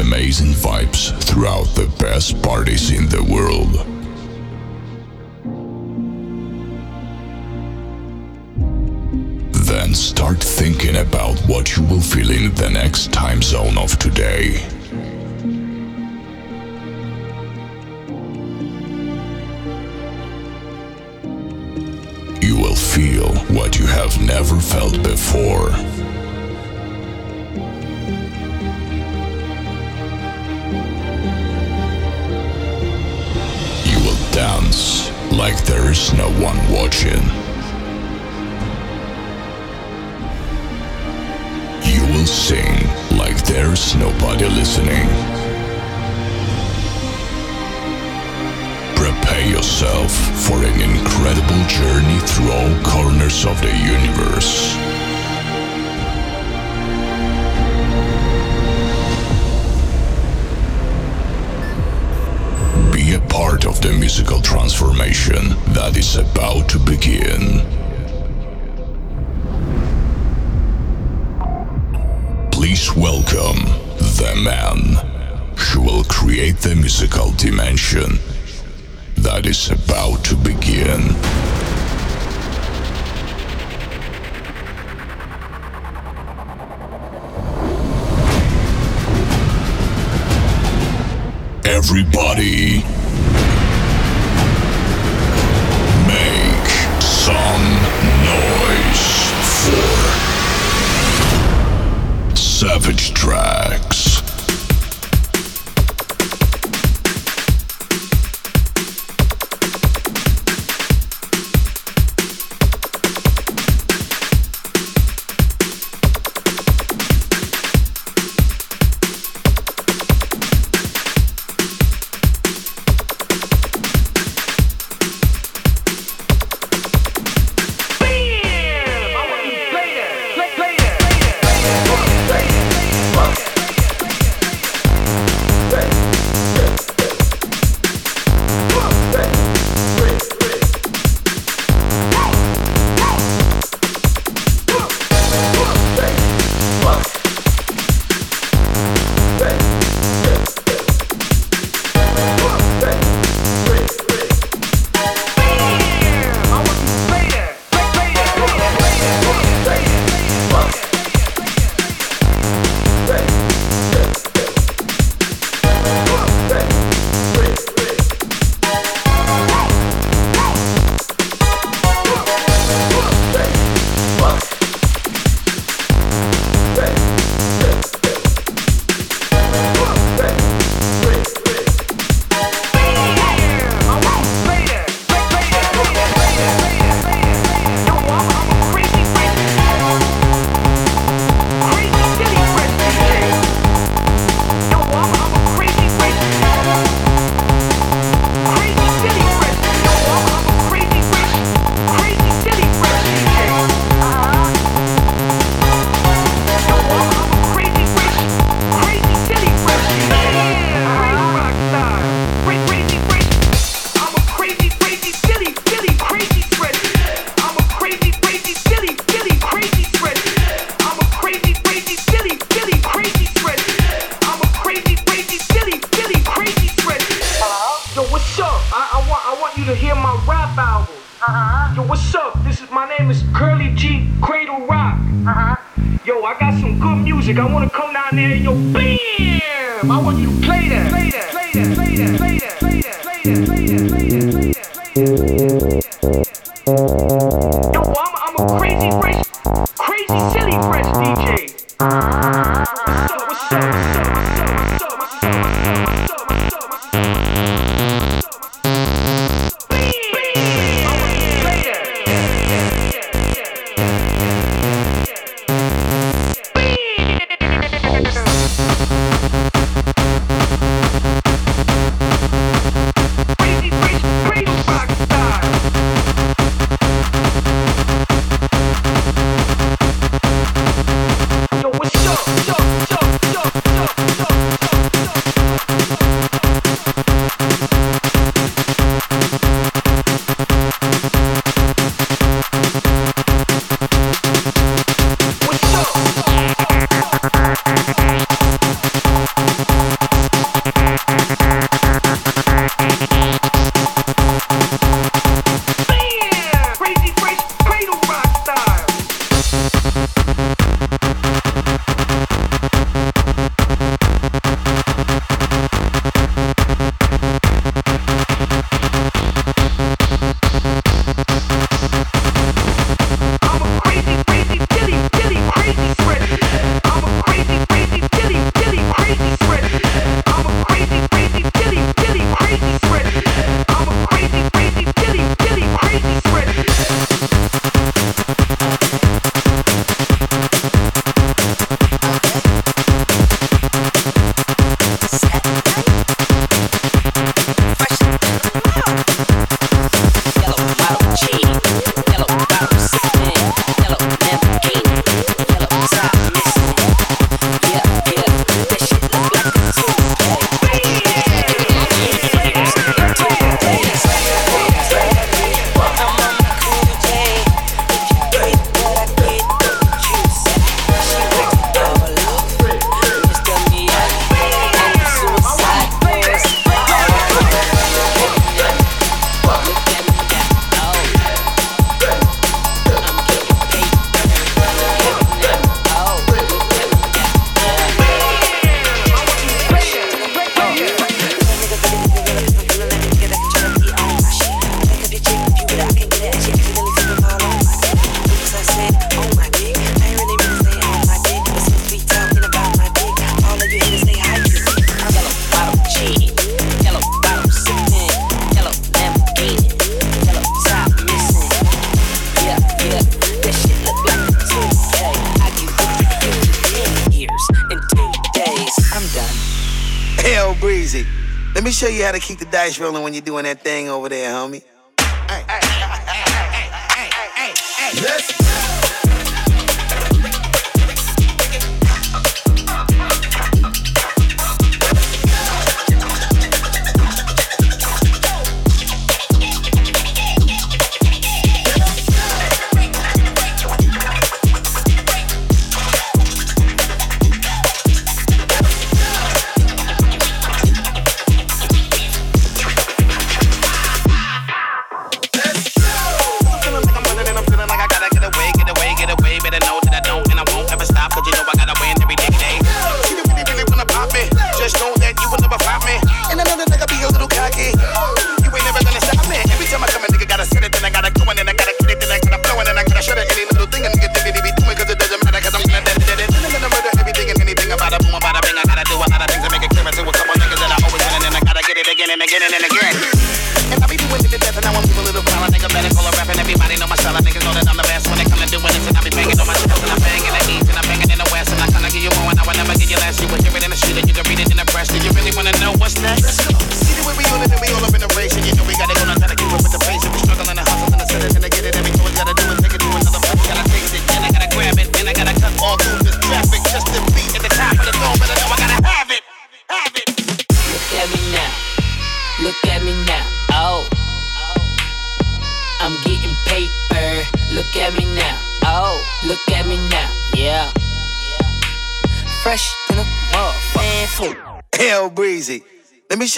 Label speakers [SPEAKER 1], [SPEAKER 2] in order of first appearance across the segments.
[SPEAKER 1] amazing vibes throughout the best parties in the world. Then start thinking about what you will feel in the next time zone of today. You will feel what you have never felt before. there's no one watching. You will sing like there's nobody listening. Prepare yourself for an incredible journey through all corners of the universe. part of the musical transformation that is about to begin. Please welcome the man who will create the musical dimension that is about to begin. Everybody Song Noise
[SPEAKER 2] 4 Savagetraxx. Keep rolling when you're doing that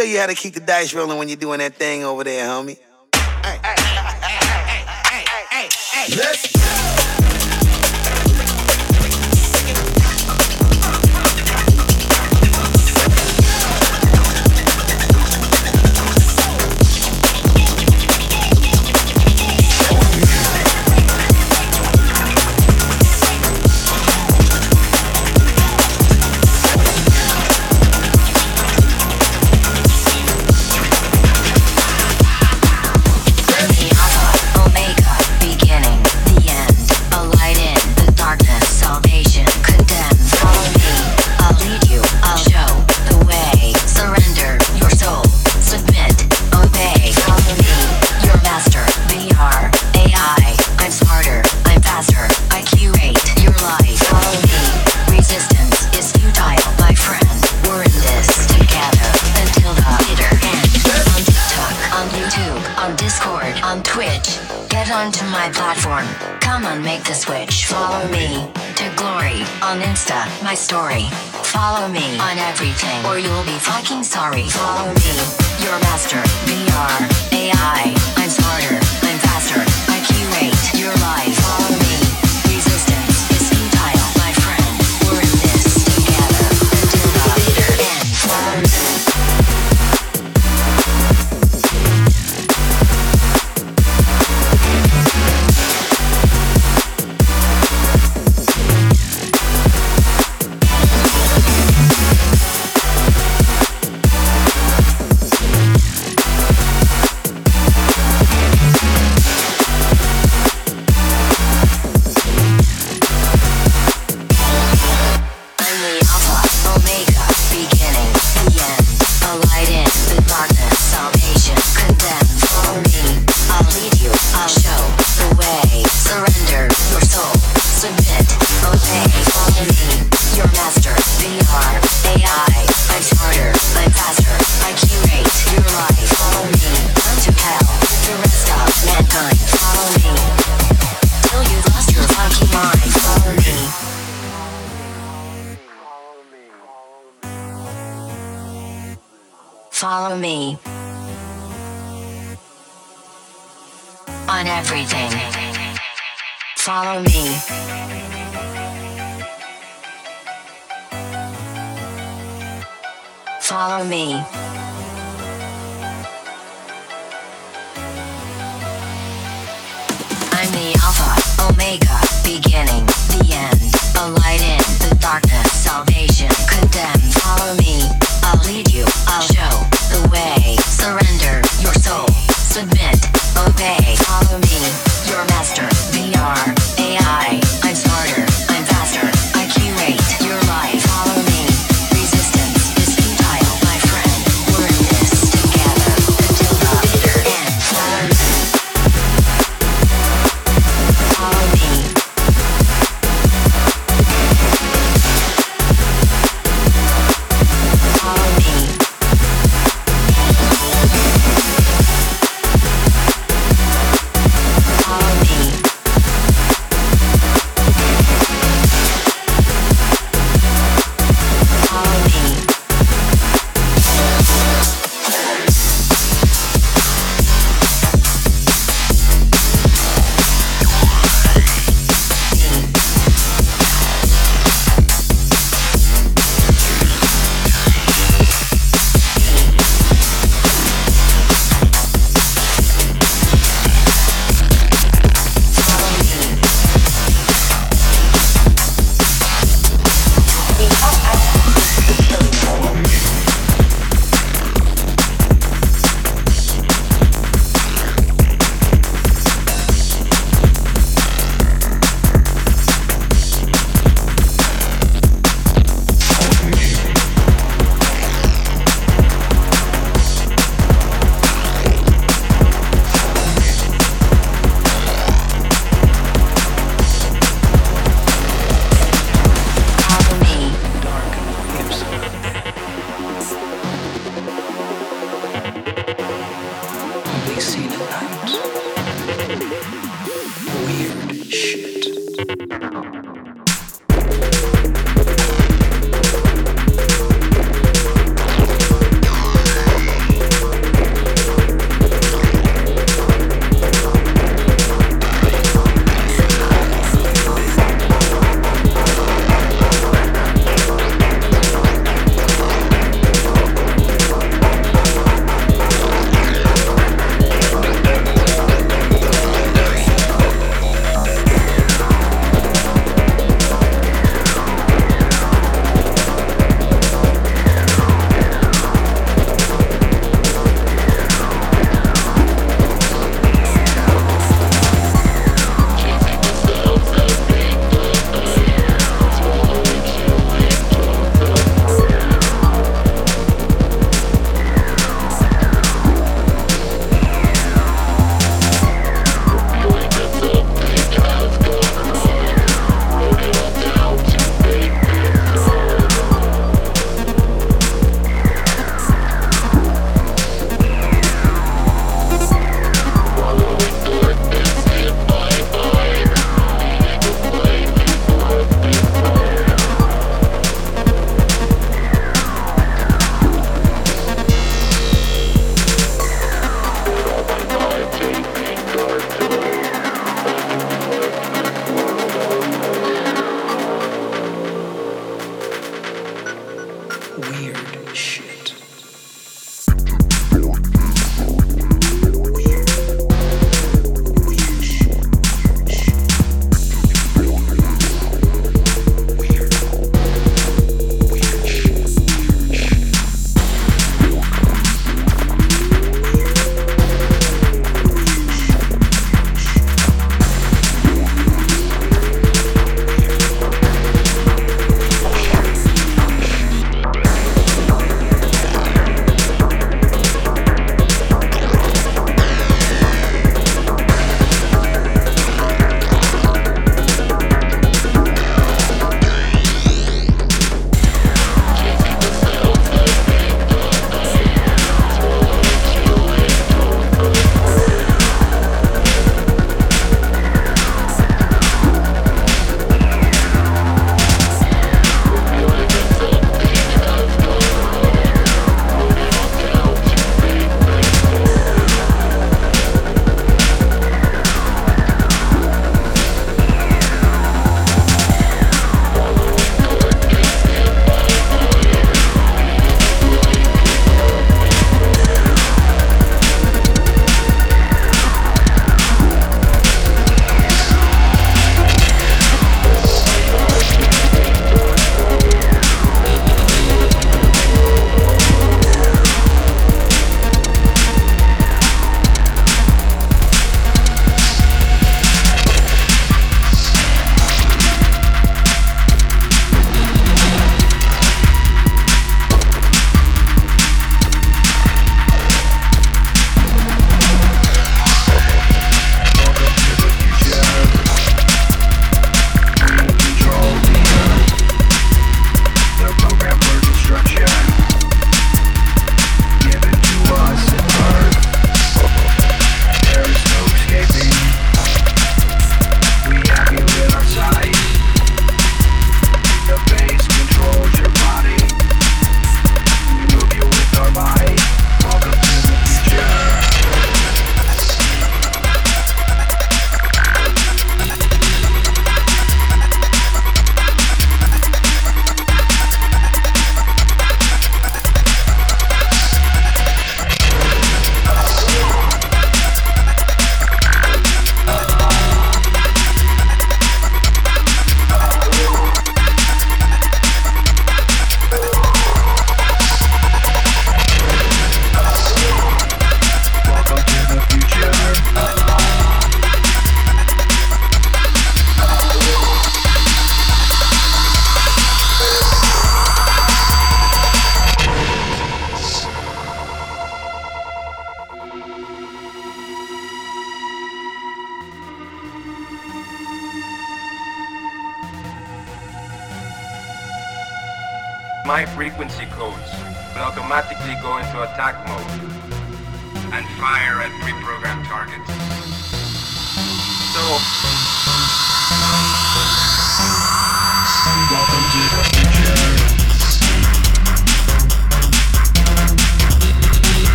[SPEAKER 2] show you how to keep the dice rolling when you're doing that thing over there, homie.
[SPEAKER 3] me.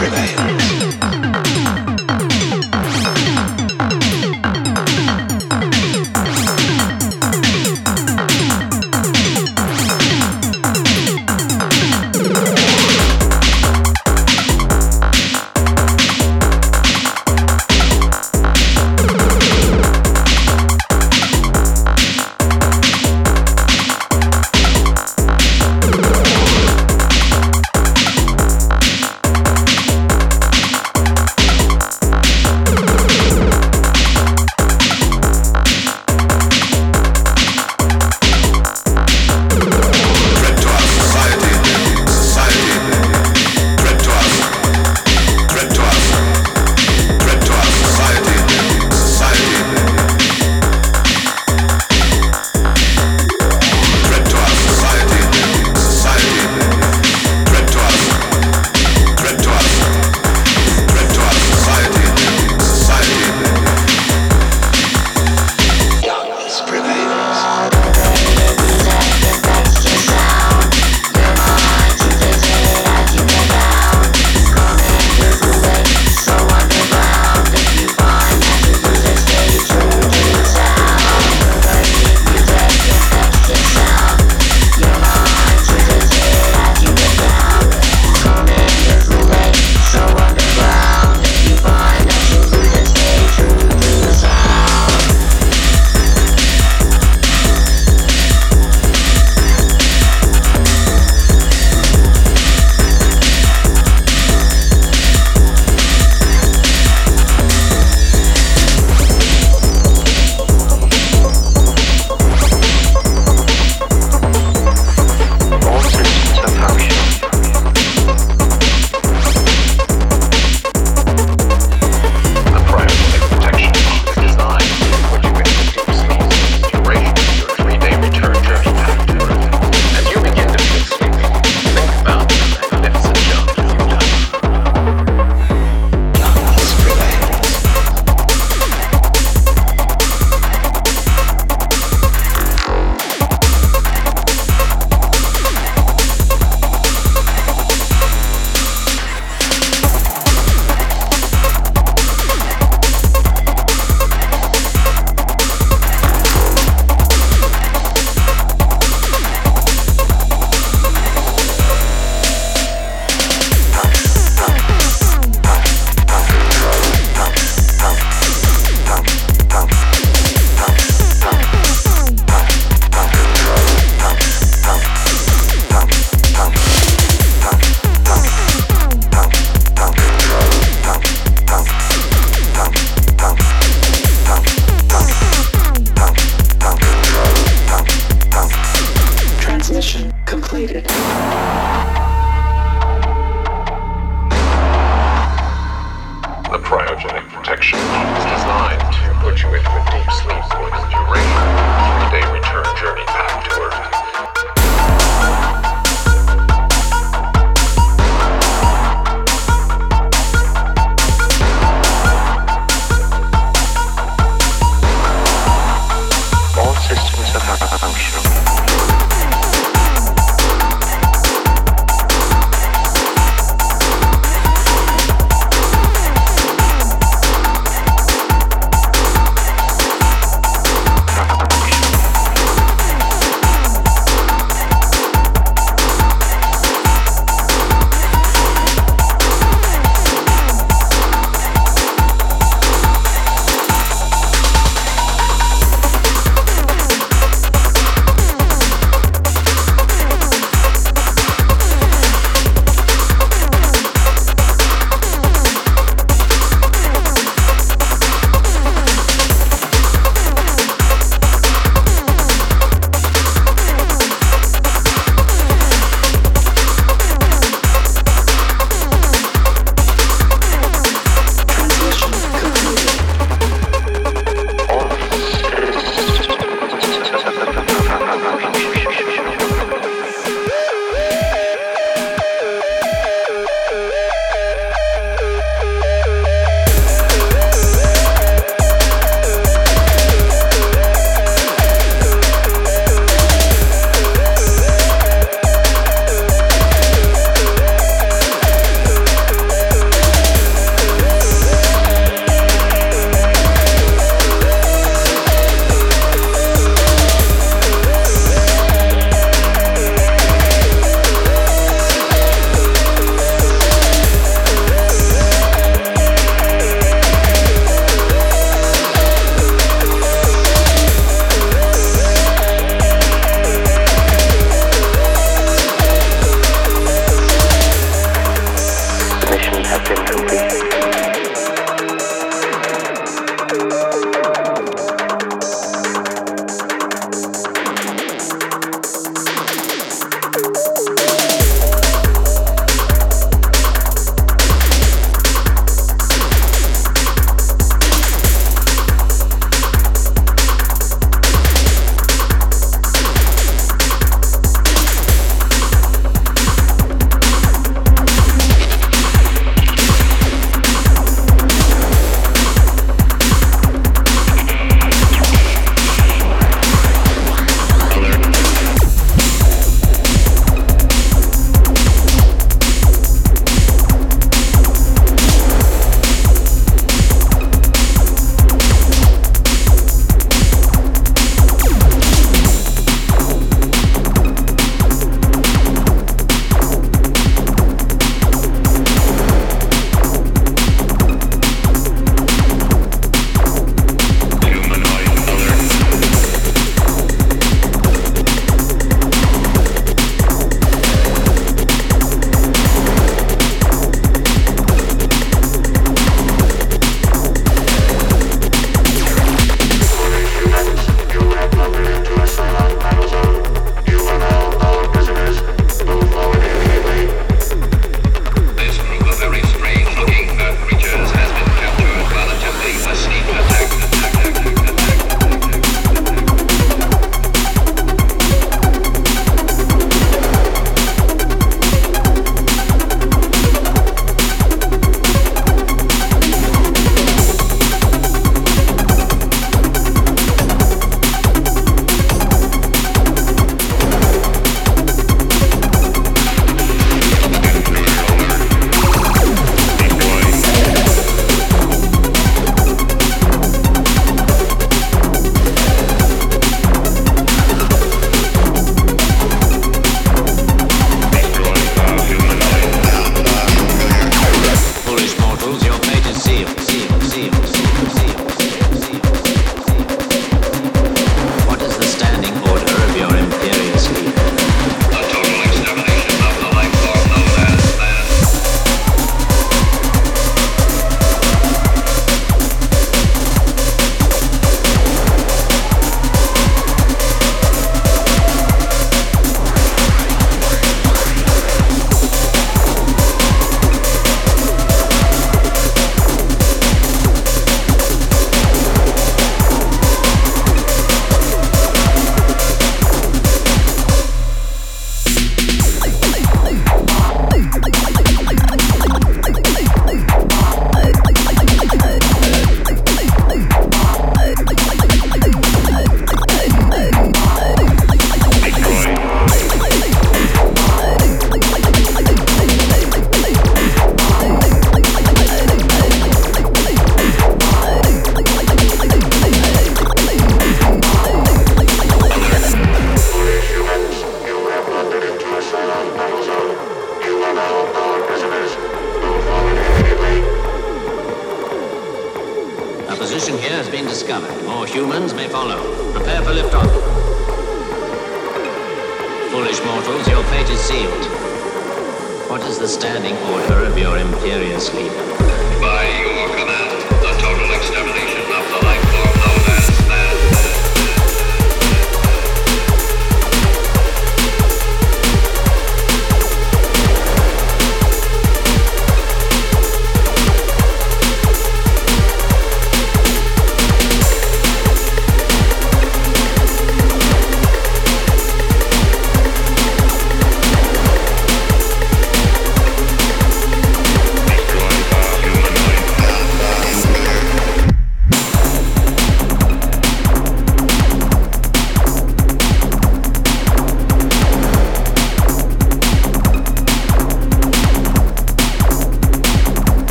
[SPEAKER 4] Prevail.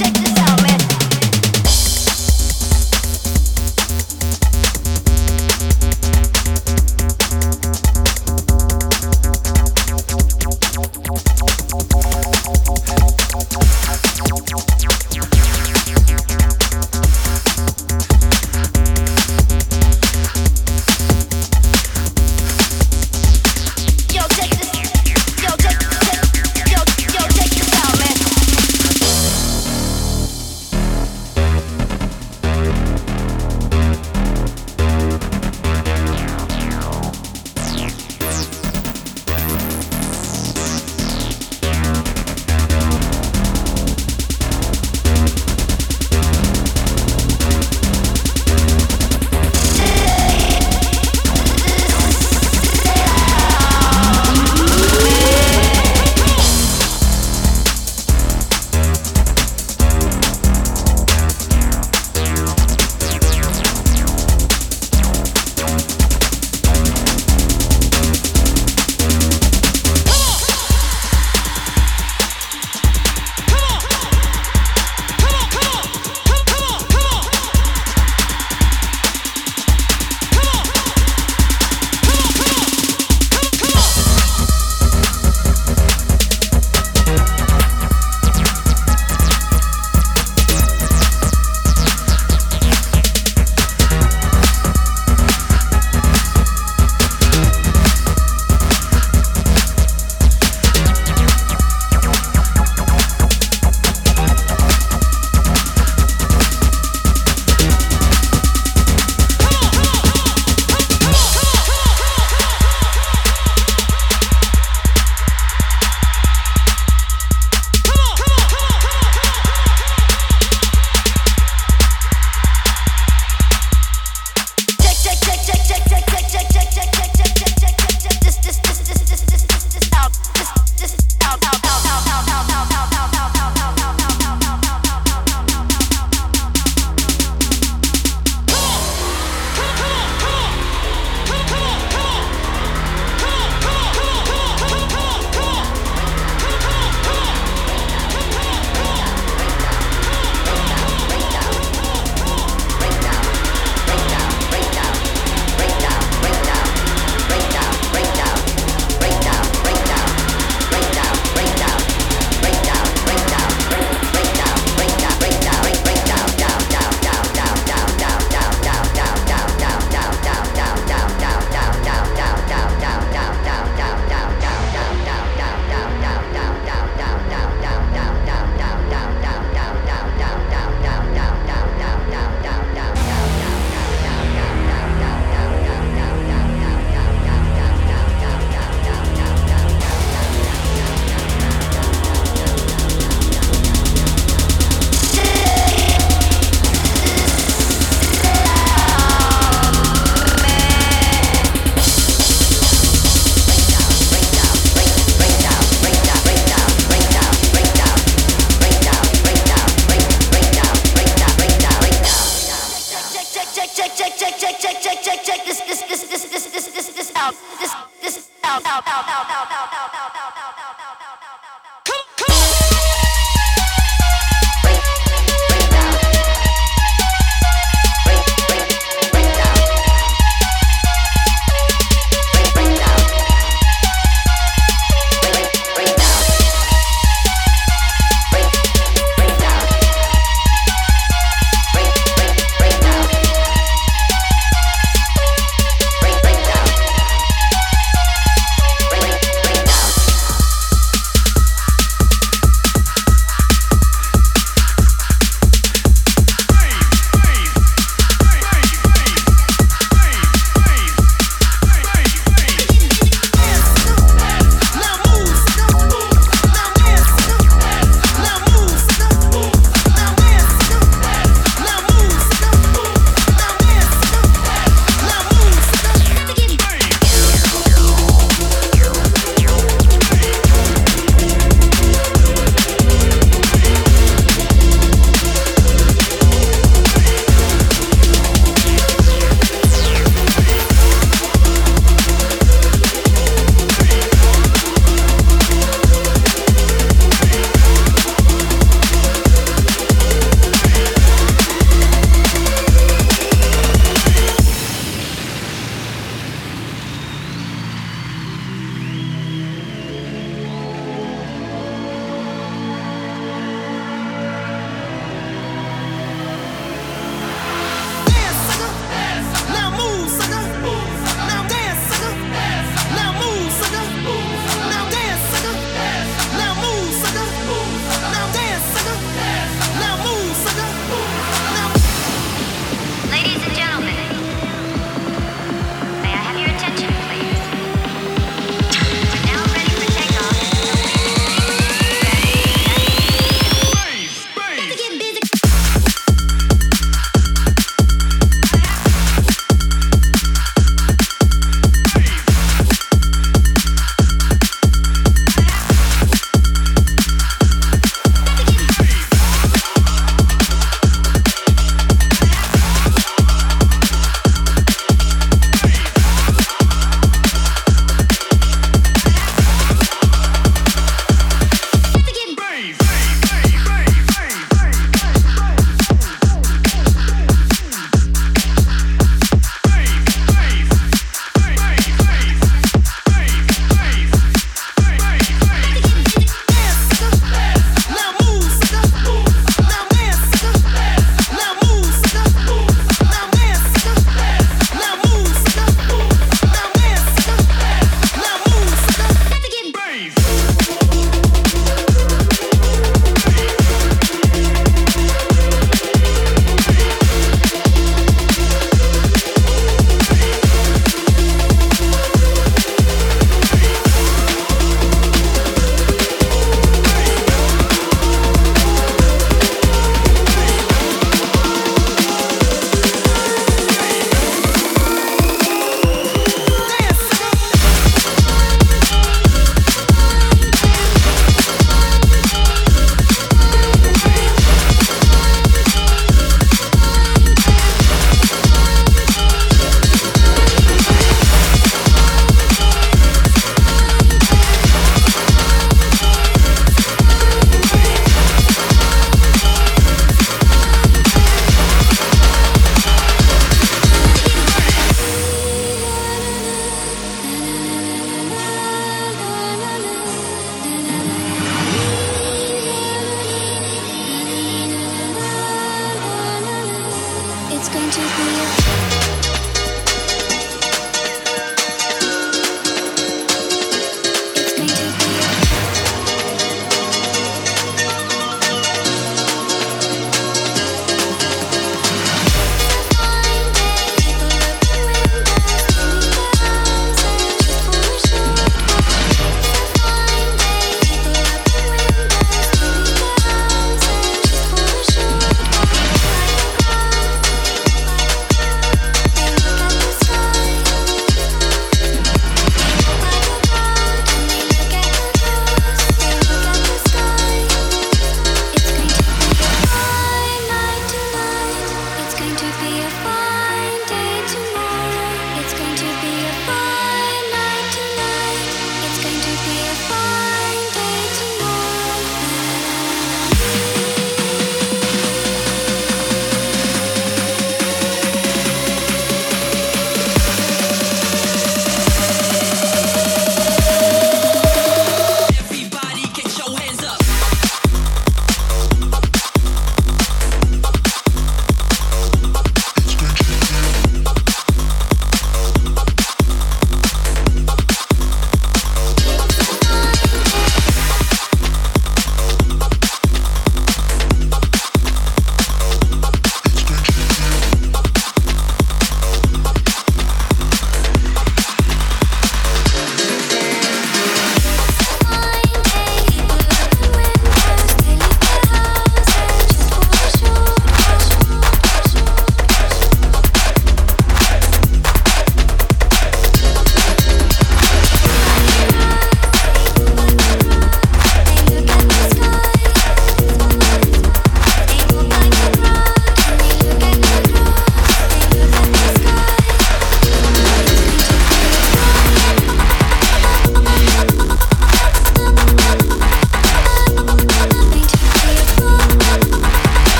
[SPEAKER 4] Check this out.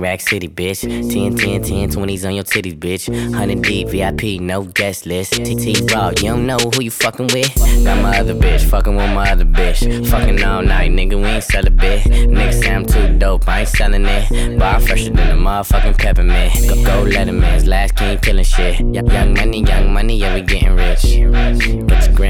[SPEAKER 5] Rack, city, bitch. 10, 10, 10, 20s on your titties, bitch. 100 deep, VIP, no guest list. TT Raw, you don't know who you fucking with. Got my other bitch, fucking with my other bitch. Fucking all night, nigga, we ain't sell a bit. Nigga say I'm too dope, I ain't selling it. Bar fresher than a motherfucking peppermint. Go, go Letterman's last king killing shit. Young money, young money, yeah, we getting rich. Get your grandma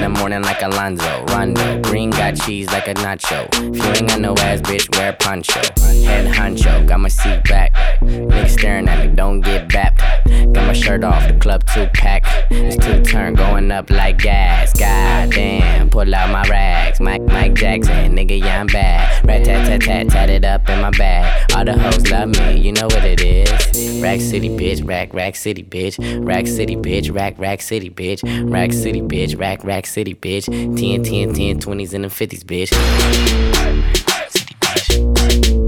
[SPEAKER 5] the Mourning like Alonzo. Rondo. Green got cheese like a nacho. If you ain't got no ass, bitch, wear a poncho. Head honcho, got my seat back. Niggas staring at me, don't get bapped. Got my shirt off, the club two pack. It's two turn going up like gas. Goddamn, pull out my rags. Mike, Mike Jackson, nigga, yeah, I'm bad. Rat tat tat tat, tat it up in my bag. All the hoes love me, you know what it is. Rack City, bitch, rack, rack city, bitch. Rack City, bitch, rack, rack city, bitch. Rack City, bitch, rack, rack city, bitch. 10, 10, 10, 20s and the 50s, bitch. City, bitch.